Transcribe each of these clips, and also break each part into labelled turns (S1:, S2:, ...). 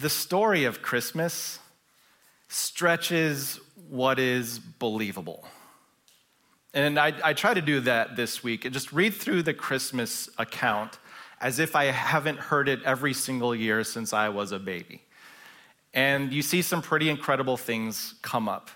S1: The story of Christmas stretches what is believable. And I, I try to do that this week and just read through the Christmas account as if I haven't heard it every single year since I was a baby. And you see some pretty incredible things come up.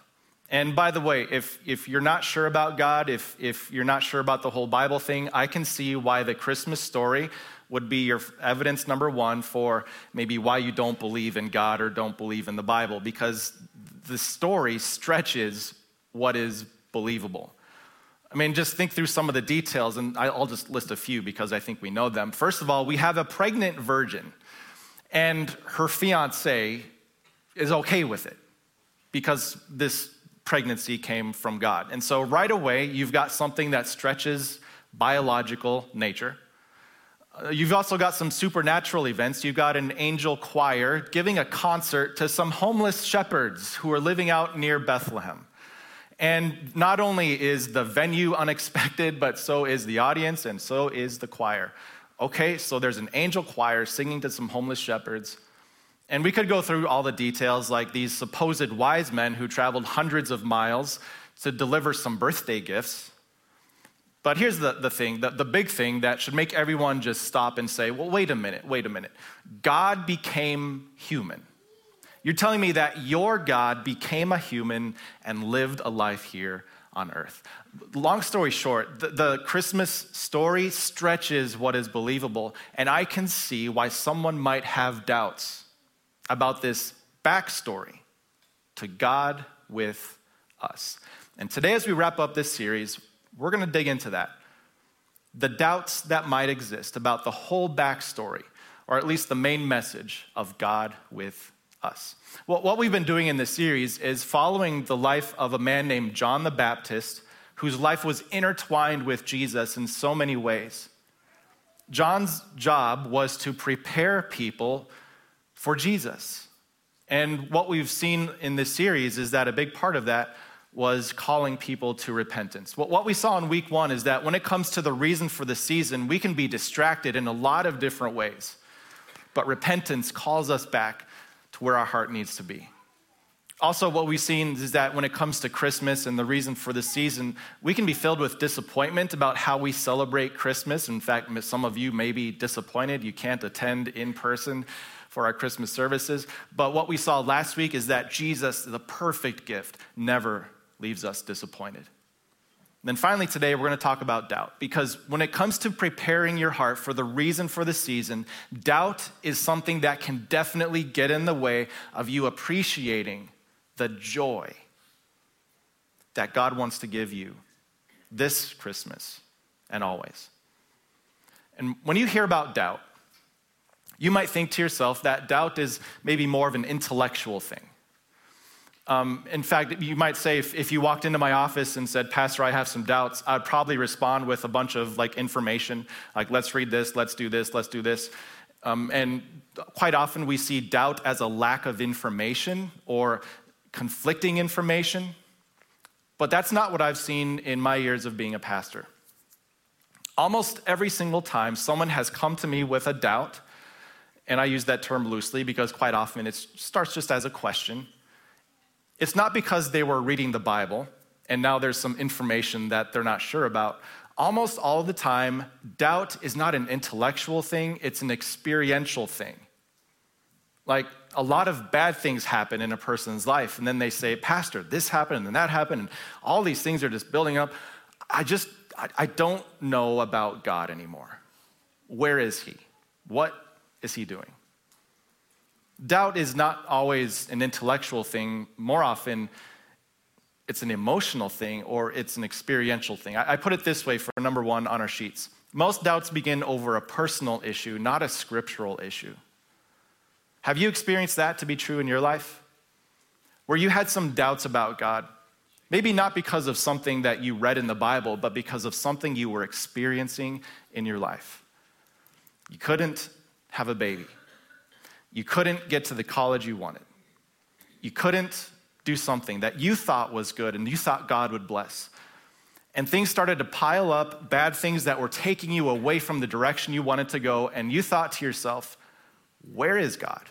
S1: And by the way, if, if you're not sure about God, if, if you're not sure about the whole Bible thing, I can see why the Christmas story would be your evidence number one for maybe why you don't believe in God or don't believe in the Bible, because the story stretches what is believable. I mean, just think through some of the details, and I'll just list a few because I think we know them. First of all, we have a pregnant virgin, and her fiance is okay with it because this pregnancy came from God. And so, right away, you've got something that stretches biological nature. Uh, you've also got some supernatural events. You've got an angel choir giving a concert to some homeless shepherds who are living out near Bethlehem. And not only is the venue unexpected, but so is the audience and so is the choir. Okay, so there's an angel choir singing to some homeless shepherds. And we could go through all the details, like these supposed wise men who traveled hundreds of miles to deliver some birthday gifts. But here's the, the thing the, the big thing that should make everyone just stop and say, well, wait a minute, wait a minute. God became human. You're telling me that your God became a human and lived a life here on earth. Long story short, the, the, Christmas story stretches what is believable, and I can see why someone might have doubts about this backstory to God with us. And today, as we wrap up this series, we're going to dig into that. The doubts that might exist about the whole backstory, or at least the main message of God with us. Well, what we've been doing in this series is following the life of a man named John the Baptist, whose life was intertwined with Jesus in so many ways. John's job was to prepare people for Jesus. And what we've seen in this series is that a big part of that was calling people to repentance. What we saw in week one is that when it comes to the reason for the season, we can be distracted in a lot of different ways. But repentance calls us back to where our heart needs to be. Also, what we've seen is that when it comes to Christmas and the reason for the season, we can be filled with disappointment about how we celebrate Christmas. In fact, some of you may be disappointed you can't attend in person for our Christmas services. But what we saw last week is that Jesus, the perfect gift, never leaves us disappointed. Then finally, today, we're going to talk about doubt because when it comes to preparing your heart for the reason for the season, doubt is something that can definitely get in the way of you appreciating the joy that God wants to give you this Christmas and always. And when you hear about doubt, you might think to yourself that doubt is maybe more of an intellectual thing. Um, in fact, you might say if, if, you walked into my office and said, Pastor, I have some doubts, I'd probably respond with a bunch of like information, like let's read this, let's do this, let's do this. Um, and quite often we see doubt as a lack of information or conflicting information. But that's not what I've seen in my years of being a pastor. Almost every single time someone has come to me with a doubt, and I use that term loosely because quite often it starts just as a question it's not because they were reading the Bible and now there's some information that they're not sure about. Almost all the time, doubt is not an intellectual thing, it's an experiential thing. Like a lot of bad things happen in a person's life, and then they say, Pastor, this happened and then that happened, and all these things are just building up. I just, I, I don't know about God anymore. Where is He? What is He doing? Doubt is not always an intellectual thing. More often, it's an emotional thing or it's an experiential thing. I, I put it this way for number one on our sheets. Most doubts begin over a personal issue, not a scriptural issue. Have you experienced that to be true in your life? Where you had some doubts about God? Maybe not because of something that you read in the Bible, but because of something you were experiencing in your life. You couldn't have a baby. You couldn't get to the college you wanted. You couldn't do something that you thought was good and you thought God would bless. And things started to pile up, bad things that were taking you away from the direction you wanted to go. And you thought to yourself, where is God?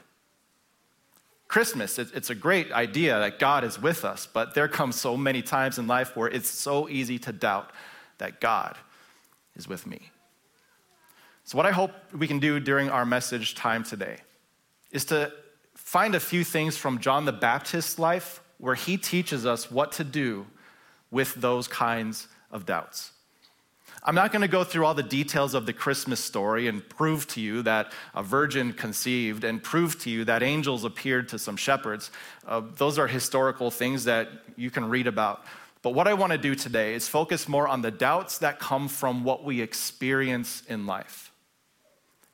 S1: Christmas, it's a great idea that God is with us, but there come so many times in life where it's so easy to doubt that God is with me. So, what I hope we can do during our message time today is to find a few things from John the Baptist's life where he teaches us what to do with those kinds of doubts. I'm not going to go through all the details of the Christmas story and prove to you that a virgin conceived and prove to you that angels appeared to some shepherds. Uh, those are historical things that you can read about. But what I want to do today is focus more on the doubts that come from what we experience in life.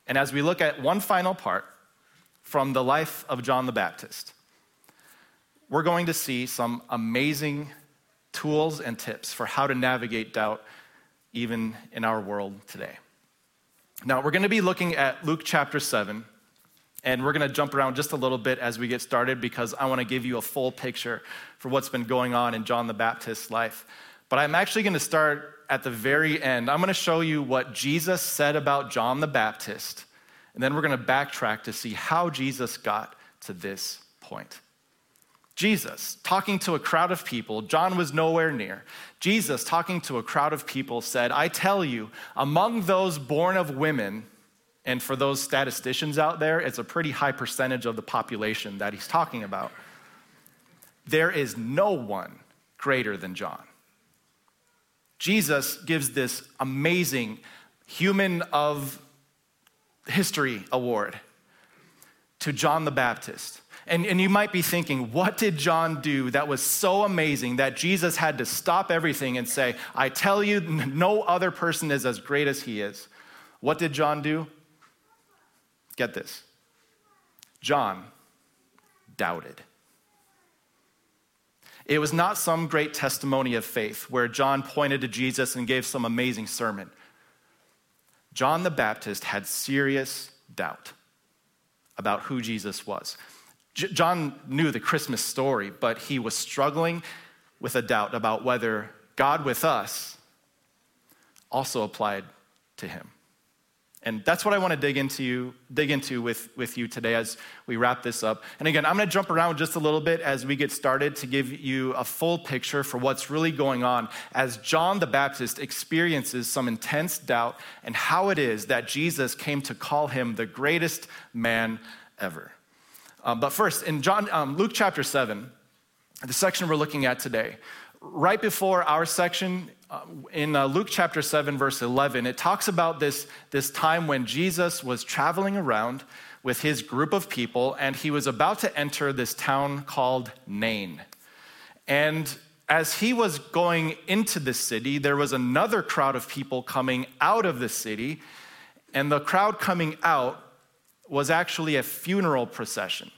S1: And as we look at one final part from the life of John the Baptist, we're going to see some amazing tools and tips for how to navigate doubt even in our world today. Now, we're going to be looking at Luke chapter 7, and we're going to jump around just a little bit as we get started because I want to give you a full picture for what's been going on in John the Baptist's life. But I'm actually going to start at the very end. I'm going to show you what Jesus said about John the Baptist, and then we're going to backtrack to see how Jesus got to this point. Jesus, talking to a crowd of people, John was nowhere near. Jesus, talking to a crowd of people, said, I tell you, among those born of women, and for those statisticians out there, it's a pretty high percentage of the population that he's talking about, there is no one greater than John. Jesus gives this amazing human of history award to John the Baptist and, and you might be thinking, what did John do that was so amazing that Jesus had to stop everything and say, I tell you, no other person is as great as he is? What did John do? Get this John doubted. It was not some great testimony of faith where John pointed to Jesus and gave some amazing sermon. John the Baptist had serious doubt about who Jesus was. John knew the Christmas story, but he was struggling with a doubt about whether God with us also applied to him. And that's what I want to dig into, dig into with, with you today as we wrap this up. And again, I'm going to jump around just a little bit as we get started to give you a full picture for what's really going on as John the Baptist experiences some intense doubt and how it is that Jesus came to call him the greatest man ever. Um, but first, in John, um, Luke chapter 7, the section we're looking at today, right before our section, uh, in uh, Luke chapter 7, verse 11, it talks about this, this time when Jesus was traveling around with his group of people and he was about to enter this town called Nain. And as he was going into the city, there was another crowd of people coming out of the city, and the crowd coming out was actually a funeral procession.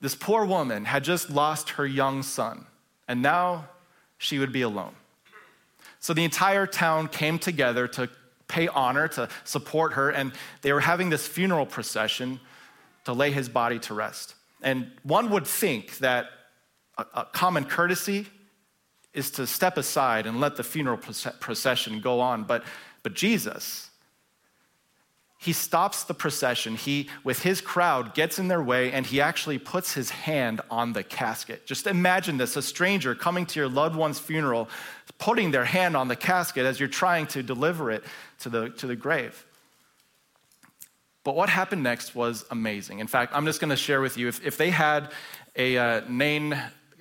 S1: This poor woman had just lost her young son, and now she would be alone. So the entire town came together to pay honor, to support her, and they were having this funeral procession to lay his body to rest. And one would think that a, common courtesy is to step aside and let the funeral procession go on. But, but Jesus, he stops the procession. He, with his crowd, gets in their way and he actually puts his hand on the casket. Just imagine this a stranger coming to your loved one's funeral, putting their hand on the casket as you're trying to deliver it to the, to the grave. But what happened next was amazing. In fact, I'm just going to share with you if, if they had a uh, Nain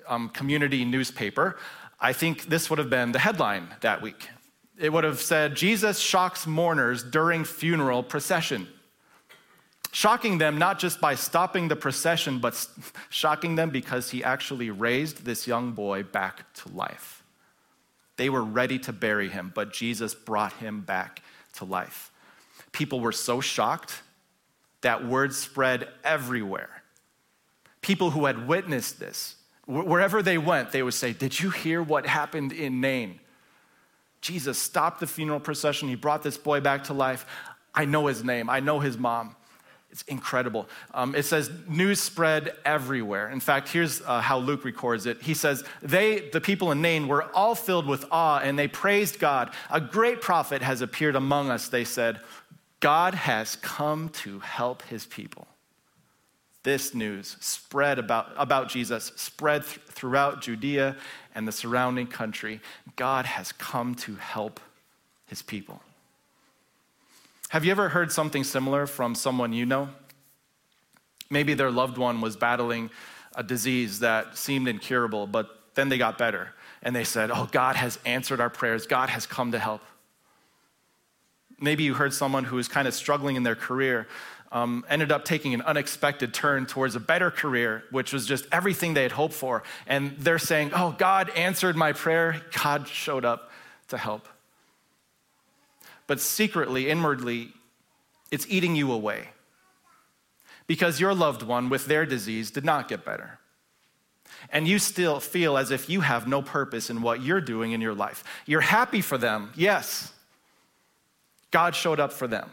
S1: um, community newspaper, I think this would have been the headline that week it would have said, Jesus shocks mourners during funeral procession. Shocking them not just by stopping the procession, but shocking them because he actually raised this young boy back to life. They were ready to bury him, but Jesus brought him back to life. People were so shocked that word spread everywhere. People who had witnessed this, wherever they went, they would say, Did you hear what happened in Nain? Jesus stopped the funeral procession. He brought this boy back to life. I know his name, I know his mom. It's incredible. Um, it says news spread everywhere. In fact, here's uh, how Luke records it. He says, They, the people in Nain, were all filled with awe and they praised God. A great prophet has appeared among us, they said. God has come to help his people. this news spread about, about Jesus, spread th- throughout Judea and the surrounding country. God has come to help his people. Have you ever heard something similar from someone you know? Maybe their loved one was battling a disease that seemed incurable, but then they got better and they said, Oh, God has answered our prayers, God has come to help. Maybe you heard someone who was kind of struggling in their career um, ended up taking an unexpected turn towards a better career, which was just everything they had hoped for. And they're saying, Oh, God answered my prayer. God showed up to help. But secretly, inwardly, it's eating you away because your loved one with their disease did not get better. And you still feel as if you have no purpose in what you're doing in your life. You're happy for them, yes. God showed up for them.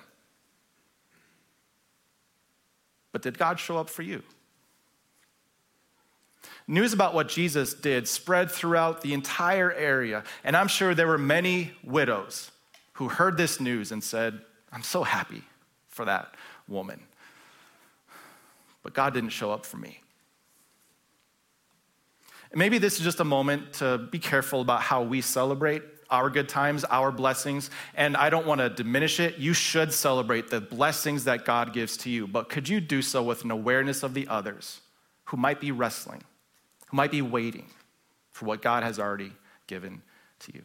S1: But did God show up for you? News about what Jesus did spread throughout the entire area, and I'm sure there were many widows who heard this news and said, I'm so happy for that woman. But God didn't show up for me. And maybe this is just a moment to be careful about how we celebrate our good times, our blessings. And I don't want to diminish it. You should celebrate the blessings that God gives to you. But could you do so with an awareness of the others who might be wrestling, who might be waiting for what God has already given to you?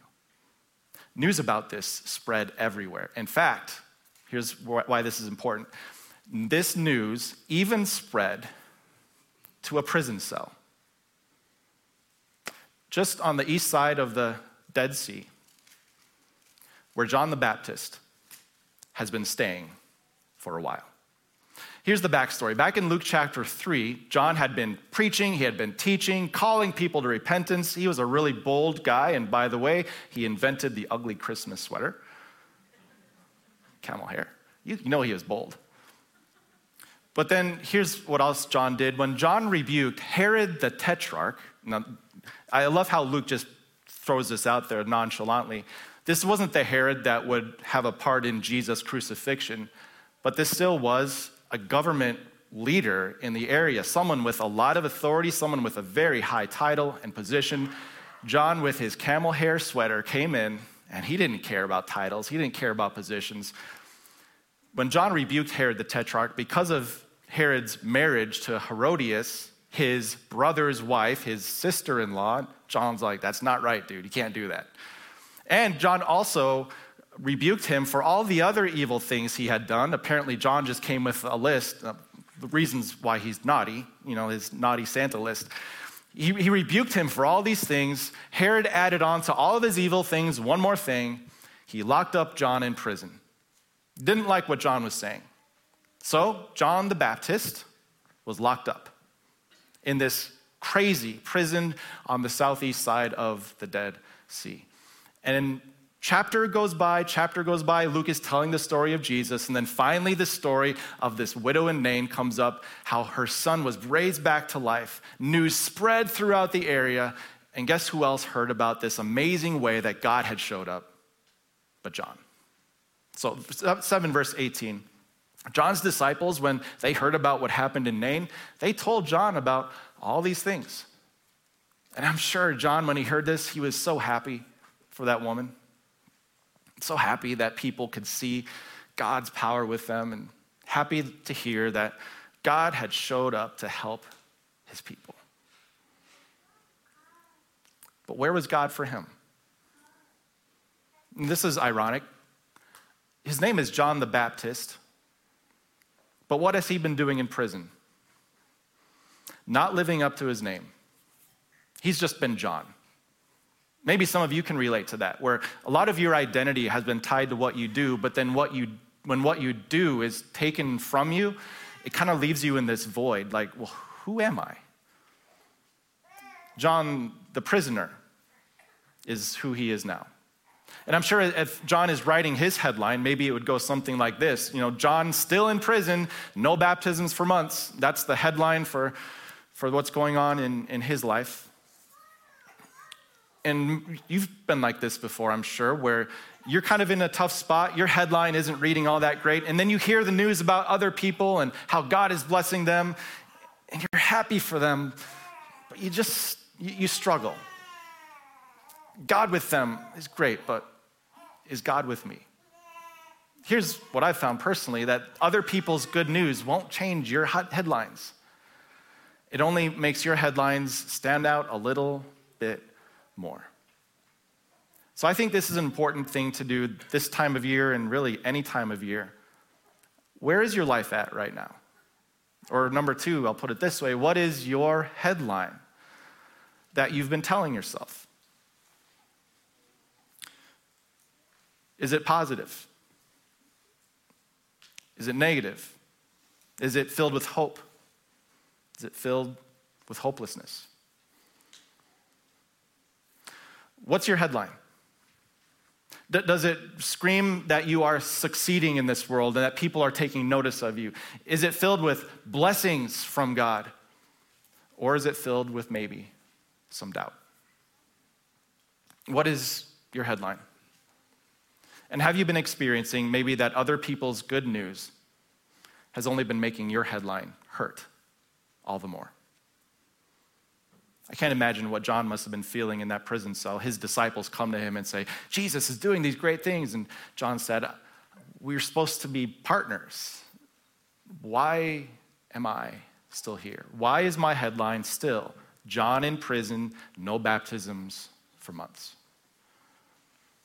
S1: News about this spread everywhere. In fact, here's why this is important this news even spread to a prison cell. Just on the east side of the Dead Sea, where John the Baptist has been staying for a while. Here's the backstory. Back in Luke chapter 3, John had been preaching, he had been teaching, calling people to repentance. He was a really bold guy, and by the way, he invented the ugly Christmas sweater. Camel hair. You know he was bold. But then here's what else John did. When John rebuked Herod the Tetrarch, now, I love how Luke just throws this out there nonchalantly. This wasn't the Herod that would have a part in Jesus' crucifixion, but this still was a government leader in the area, someone with a lot of authority, someone with a very high title and position. John, with his camel hair sweater, came in and he didn't care about titles, he didn't care about positions. When John rebuked Herod the Tetrarch, because of Herod's marriage to Herodias, his brother's wife, his sister in law, John's like, that's not right, dude. You can't do that. And John also rebuked him for all the other evil things he had done. Apparently, John just came with a list of the reasons why he's naughty, you know, his naughty Santa list. He, he rebuked him for all these things. Herod added on to all of his evil things one more thing. He locked up John in prison. Didn't like what John was saying. So, John the Baptist was locked up in this crazy prison on the southeast side of the Dead Sea. And chapter goes by, chapter goes by, Luke is telling the story of Jesus, and then finally the story of this widow in Nain comes up, how her son was raised back to life. News spread throughout the area, and guess who else heard about this amazing way that God had showed up? But John. So 7 verse 18. John's disciples, when they heard about what happened in Nain, they told John about all these things. And I'm sure John, when he heard this, he was so happy for that woman. So happy that people could see God's power with them and happy to hear that God had showed up to help his people. But where was God for him? And this is ironic. His name is John the Baptist. But what has he been doing in prison? Not living up to his name. He's just been John. Maybe some of you can relate to that, where a lot of your identity has been tied to what you do, but then what you, when what you do is taken from you, it kind of leaves you in this void like, well, who am I? John, the prisoner, is who he is now. And I'm sure if John is writing his headline, maybe it would go something like this You know, John still in prison, no baptisms for months. That's the headline for, for what's going on in, in his life and you've been like this before, I'm sure, where you're kind of in a tough spot, your headline isn't reading all that great, and then you hear the news about other people and how God is blessing them, and you're happy for them, but you just, you, struggle. God with them is great, but is God with me? Here's what I've found personally that other people's good news won't change your headlines. It only makes your headlines stand out a little bit more. So I think this is an important thing to do this time of year and really any time of year. Where is your life at right now? Or number two, I'll put it this way what is your headline that you've been telling yourself? Is it positive? Is it negative? Is it filled with hope? Is it filled with hopelessness? What's your headline? Does it scream that you are succeeding in this world and that people are taking notice of you? Is it filled with blessings from God? Or is it filled with maybe some doubt? What is your headline? And have you been experiencing maybe that other people's good news has only been making your headline hurt all the more? I can't imagine what John must have been feeling in that prison cell. His disciples come to him and say, Jesus is doing these great things. And John said, We're supposed to be partners. Why am I still here? Why is my headline still John in prison, no baptisms for months?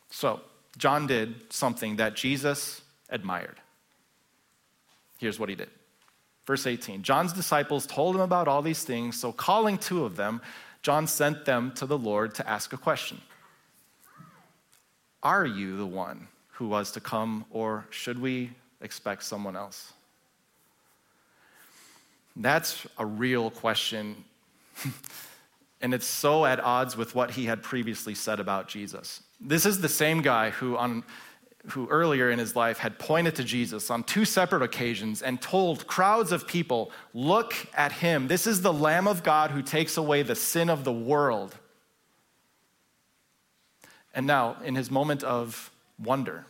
S1: So, John did something that Jesus admired. Here's what he did Verse 18 John's disciples told him about all these things, so calling two of them, John sent them to the Lord to ask a question Are you the one who was to come, or should we expect someone else? That's a real question. and it's so at odds with what he had previously said about Jesus. This is the same guy who, on who earlier in his life had pointed to Jesus on two separate occasions and told crowds of people, Look at him. This is the Lamb of God who takes away the sin of the world. And now, in his moment of wonder,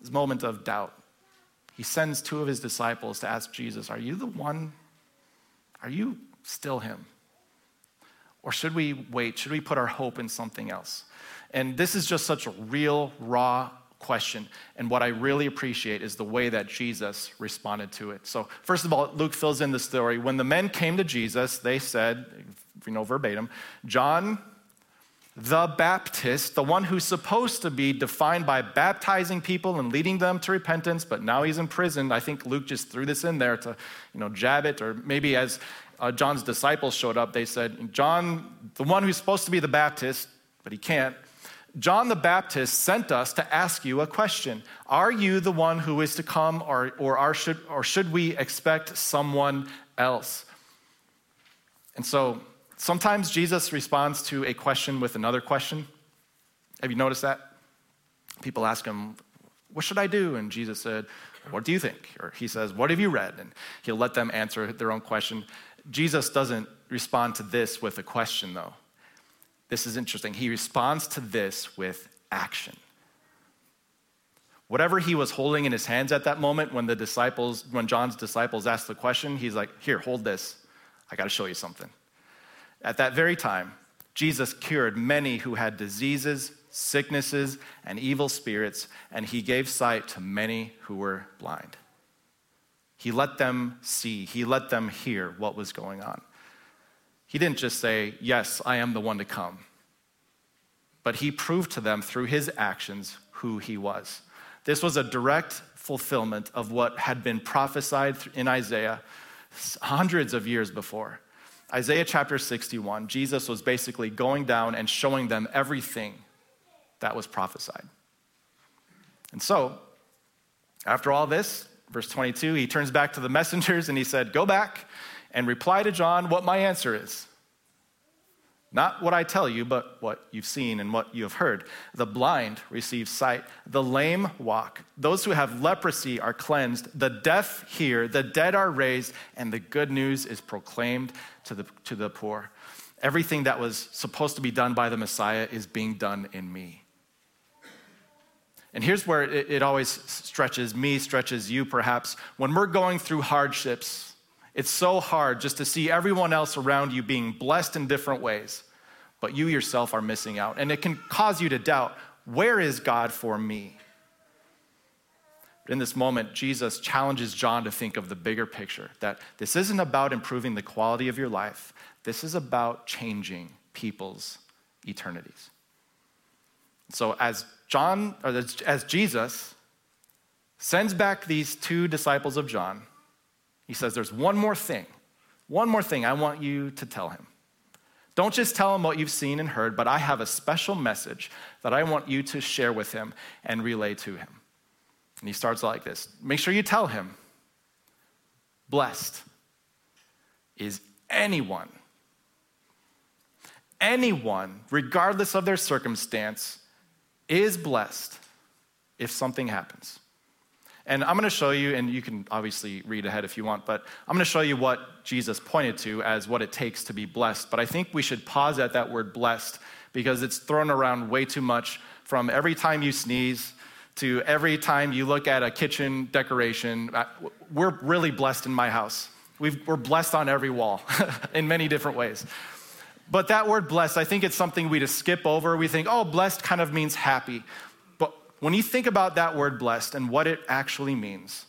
S1: his moment of doubt, he sends two of his disciples to ask Jesus, Are you the one? Are you still him? Or should we wait? Should we put our hope in something else? And this is just such a real, raw question. And what I really appreciate is the way that Jesus responded to it. So, first of all, Luke fills in the story. When the men came to Jesus, they said, you know, verbatim, John the Baptist, the one who's supposed to be defined by baptizing people and leading them to repentance, but now he's in prison. I think Luke just threw this in there to, you know, jab it, or maybe as uh, John's disciples showed up, they said, John, the one who's supposed to be the Baptist, but he can't, John the Baptist sent us to ask you a question Are you the one who is to come, or, or, are, should, or should we expect someone else? And so sometimes Jesus responds to a question with another question. Have you noticed that? People ask him, What should I do? And Jesus said, What do you think? Or he says, What have you read? And he'll let them answer their own question. Jesus doesn't respond to this with a question, though. This is interesting. He responds to this with action. Whatever he was holding in his hands at that moment when the disciples, when John's disciples asked the question, he's like, Here, hold this. I got to show you something. At that very time, Jesus cured many who had diseases, sicknesses, and evil spirits, and he gave sight to many who were blind. He let them see, he let them hear what was going on. He didn't just say, Yes, I am the one to come, but he proved to them through his actions who he was. This was a direct fulfillment of what had been prophesied in Isaiah hundreds of years before. Isaiah chapter 61, Jesus was basically going down and showing them everything that was prophesied. And so, after all this, verse 22, he turns back to the messengers and he said, Go back and reply to John what my answer is. Not what I tell you, but what you've seen and what you have heard. The blind receive sight, the lame walk, those who have leprosy are cleansed, the deaf hear, the dead are raised, and the good news is proclaimed to the, to the poor. Everything that was supposed to be done by the Messiah is being done in me. And here's where it, it always stretches me, stretches you perhaps. When we're going through hardships, It's so hard just to see everyone else around you being blessed in different ways, but you yourself are missing out. And it can cause you to doubt where is God for me? But in this moment, Jesus challenges John to think of the bigger picture that this isn't about improving the quality of your life, this is about changing people's eternities. So, as John, or as Jesus sends back these two disciples of John, he says, There's one more thing, one more thing I want you to tell him. Don't just tell him what you've seen and heard, but I have a special message that I want you to share with him and relay to him. And he starts like this Make sure you tell him, blessed is anyone, anyone, regardless of their circumstance, is blessed if something happens. And I'm going to show you, and you can obviously read ahead if you want, but I'm going to show you what Jesus pointed to as what it takes to be blessed. But I think we should pause at that word blessed because it's thrown around way too much from every time you sneeze to every time you look at a kitchen decoration. Uh, we're really blessed in my house. we are blessed on every wall in many different ways. But that word blessed, I think it's something we just skip over. We think, oh, blessed kind of means happy. When you think about that word blessed and what it actually means,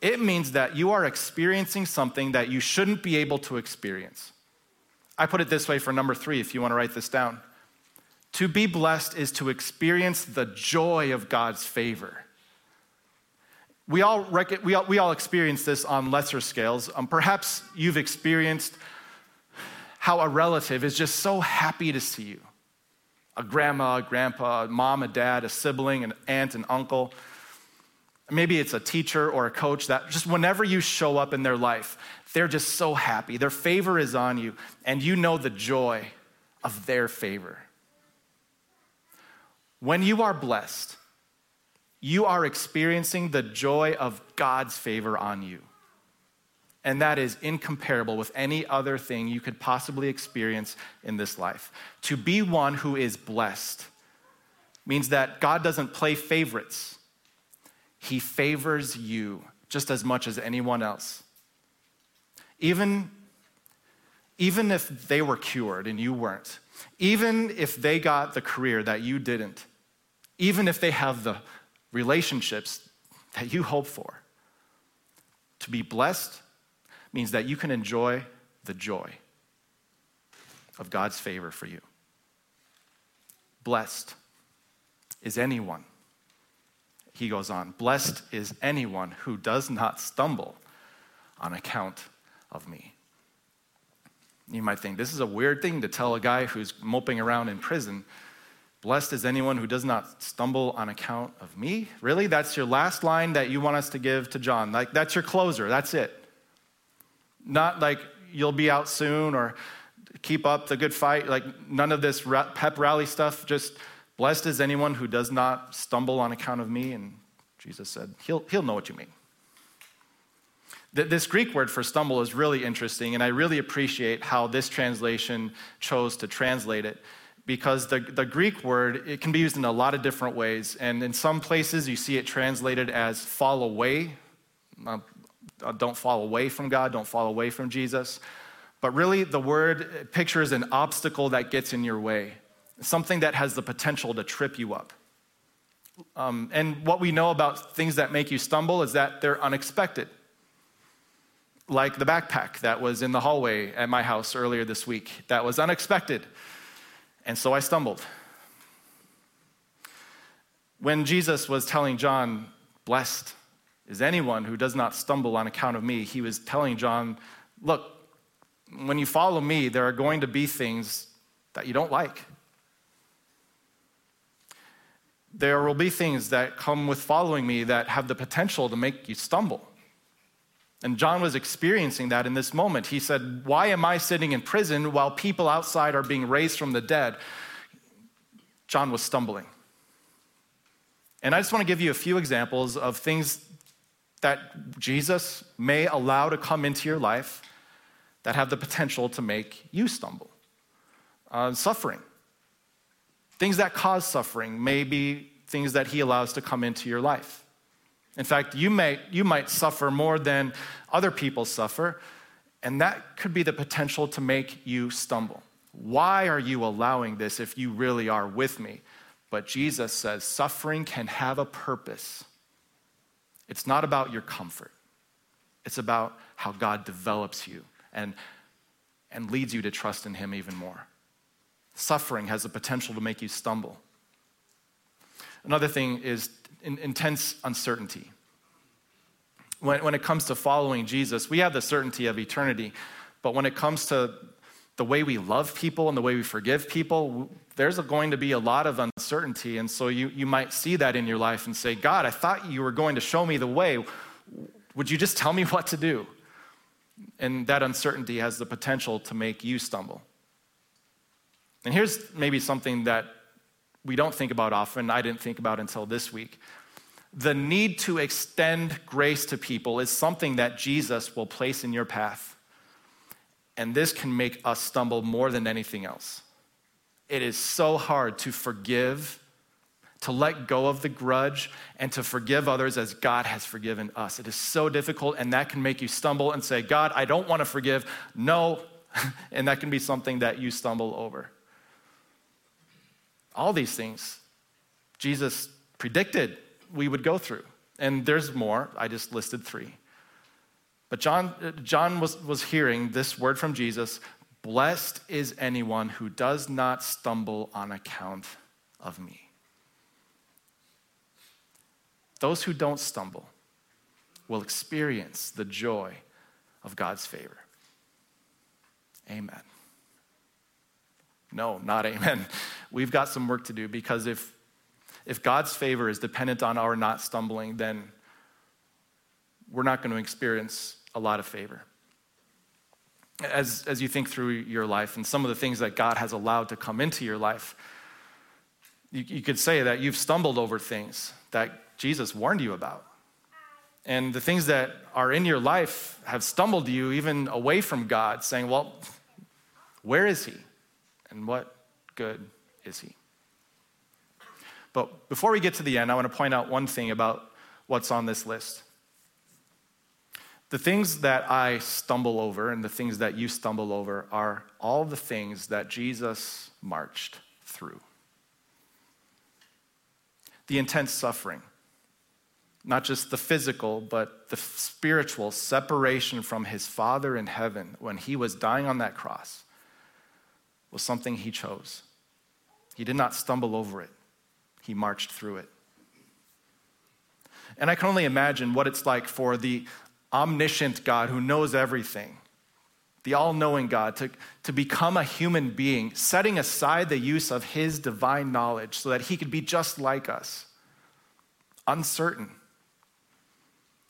S1: it means that you are experiencing something that you shouldn't be able to experience. I put it this way for number three, if you want to write this down. To be blessed is to experience the joy of God's favor. We all, rec- we all, we all experience this on lesser scales. Um, perhaps you've experienced how a relative is just so happy to see you a grandma, a grandpa, a mom, a dad, a sibling, an aunt, an uncle. Maybe it's a teacher or a coach that just whenever you show up in their life, they're just so happy. Their favor is on you, and you know the joy of their favor. When you are blessed, you are experiencing the joy of God's favor on you. And that is incomparable with any other thing you could possibly experience in this life. To be one who is blessed means that God doesn't play favorites, He favors you just as much as anyone else. Even, even if they were cured and you weren't, even if they got the career that you didn't, even if they have the relationships that you hope for. To be blessed means that you can enjoy the joy of God's favor for you. Blessed is anyone, he goes on, blessed is anyone who does not stumble on account of me. You might think this is a weird thing to tell a guy who's moping around in prison Blessed is anyone who does not stumble on account of me. Really? That's your last line that you want us to give to John. Like, that's your closer. That's it. Not like you'll be out soon or keep up the good fight. Like, none of this pep rally stuff. Just blessed is anyone who does not stumble on account of me. And Jesus said, He'll, he'll know what you mean. This Greek word for stumble is really interesting, and I really appreciate how this translation chose to translate it because the, the Greek word, it can be used in a lot of different ways. And in some places, you see it translated as fall away. Uh, don't fall away from God, don't fall away from Jesus. But really, the word pictures an obstacle that gets in your way, something that has the potential to trip you up. Um, and what we know about things that make you stumble is that they're unexpected. Like the backpack that was in the hallway at my house earlier this week, that was unexpected. And so I stumbled. When Jesus was telling John, Blessed is anyone who does not stumble on account of me, he was telling John, Look, when you follow me, there are going to be things that you don't like. There will be things that come with following me that have the potential to make you stumble. And John was experiencing that in this moment. He said, Why am I sitting in prison while people outside are being raised from the dead? John was stumbling. And I just want to give you a few examples of things that Jesus may allow to come into your life that have the potential to make you stumble. Uh, suffering. Things that cause suffering may be things that he allows to come into your life. In fact, you, may, you might suffer more than other people suffer, and that could be the potential to make you stumble. Why are you allowing this if you really are with me? But Jesus says suffering can have a purpose. It's not about your comfort, it's about how God develops you and, and leads you to trust in Him even more. Suffering has the potential to make you stumble. Another thing is intense uncertainty. When, when it comes to following Jesus, we have the certainty of eternity, but when it comes to the way we love people and the way we forgive people, there's going to be a lot of uncertainty. And so you, you might see that in your life and say, God, I thought you were going to show me the way. Would you just tell me what to do? And that uncertainty has the potential to make you stumble. And here's maybe something that we don't think about often, I didn't think about until this week. The need to extend grace to people is something that Jesus will place in your path. And this can make us stumble more than anything else. It is so hard to forgive, to let go of the grudge, and to forgive others as God has forgiven us. It is so difficult, and that can make you stumble and say, God, I don't want to forgive. No. and that can be something that you stumble over. All these things Jesus predicted we would go through. And there's more. I just listed three. But John, John was, was hearing this word from Jesus Blessed is anyone who does not stumble on account of me. Those who don't stumble will experience the joy of God's favor. Amen. No, not amen. We've got some work to do because if, if God's favor is dependent on our not stumbling, then we're not going to experience a lot of favor. As, as you think through your life and some of the things that God has allowed to come into your life, you, you could say that you've stumbled over things that Jesus warned you about. And the things that are in your life have stumbled you even away from God, saying, Well, where is He? And what good is he? But before we get to the end, I want to point out one thing about what's on this list. The things that I stumble over and the things that you stumble over are all the things that Jesus marched through. The intense suffering, not just the physical, but the spiritual separation from his Father in heaven when he was dying on that cross was something he chose. He did not stumble over it, he marched through it. And I can only imagine what it's like for the omniscient God who knows everything, the all knowing God, to, to become a human being, setting aside the use of his divine knowledge so that he could be just like us, uncertain.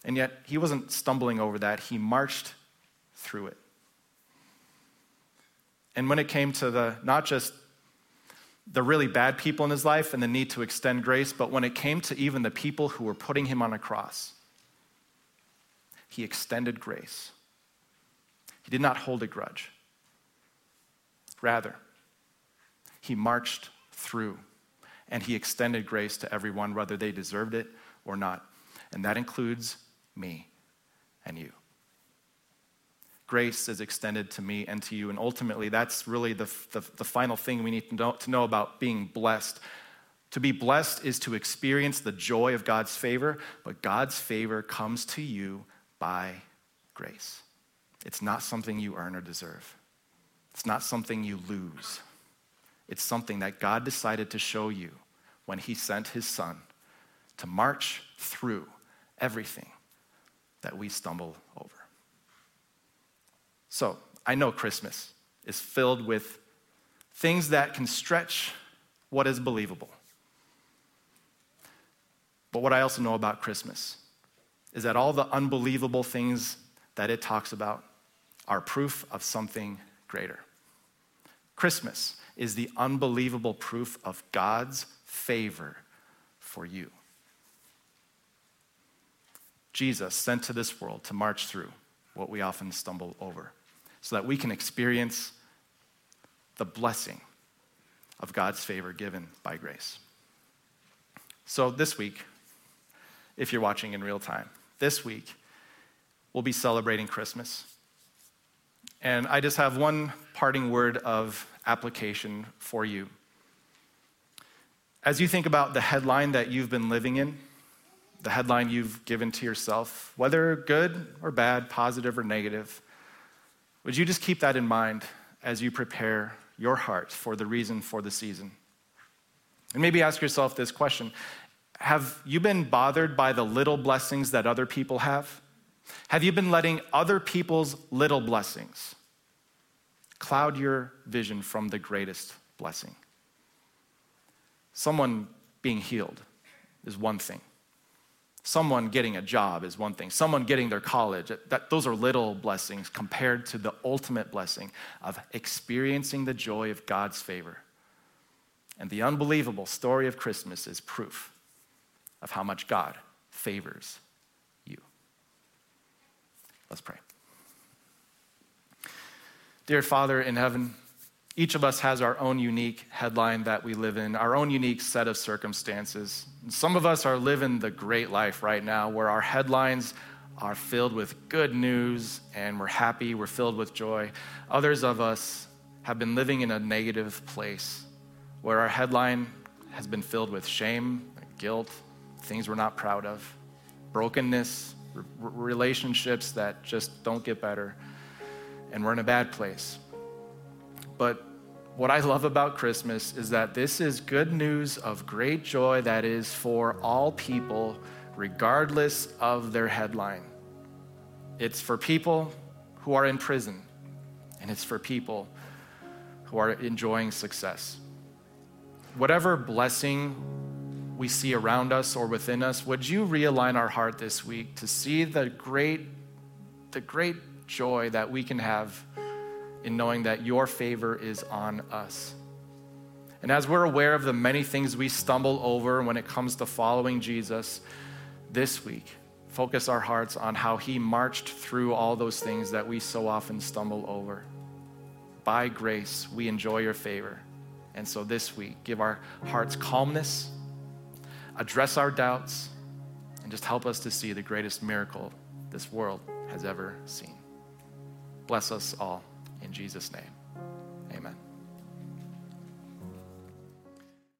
S1: And yet, he wasn't stumbling over that, he marched through it. And when it came to the not just the really bad people in his life and the need to extend grace, but when it came to even the people who were putting him on a cross, he extended grace. He did not hold a grudge. Rather, he marched through and he extended grace to everyone, whether they deserved it or not. And that includes me and you grace is extended to me and to you. And ultimately, that's really the, the, the final thing we need to know, to know about being blessed. To be blessed is to experience the joy of God's favor, but God's favor comes to you by grace. It's not something you earn or deserve, it's not something you lose. It's something that God decided to show you when He sent His Son to march through everything that we stumble over. So I know Christmas is filled with things that can stretch what is believable. But what I also know about Christmas is that all the unbelievable things that it talks about are proof of something greater. Christmas is the unbelievable proof of God's favor for you. Jesus sent to this world to march through what we often stumble over so that we can experience the blessing of God's favor given by grace. So this week, if you're watching in real time. This week, we'll be celebrating Christmas. And I just have one parting word of application for you. As you think about the headline that you've been living in, the headline you've given to yourself, whether good or bad, positive or negative, would you just keep that in mind as you prepare your heart for the reason for the season? And maybe ask yourself this question Have you been bothered by the little blessings that other people have? Have you been letting other people's little blessings cloud your vision from the greatest blessing? Someone being healed is one thing. Someone getting a job is one thing. Someone getting their college, that, those are little blessings compared to the ultimate blessing of experiencing the joy of God's favor. And the unbelievable story of Christmas is proof of how much God favors you. Let's pray. Dear Father in heaven, each of us has our own unique headline that we live in, our own unique set of circumstances. Some of us are living the great life right now where our headlines are filled with good news and we're happy, we're filled with joy. Others of us have been living in a negative place where our headline has been filled with shame, guilt, things we're not proud of, brokenness, r- relationships that just don't get better, and we're in a bad place. But what I love about Christmas is that this is good news of great joy that is for all people, regardless of their headline. It's for people who are in prison, and it's for people who are enjoying success. Whatever blessing we see around us or within us, would you realign our heart this week to see the great, the great joy that we can have in knowing that your favor is on us. And as we're aware of the many things we stumble over when it comes to following Jesus, this week, focus our hearts on how he marched through all those things that we so often stumble over. By grace, we enjoy your favor. And so this week, give our hearts calmness, address our doubts, and just help us to see the greatest miracle this world has ever seen. Bless us all in Jesus' name. Amen.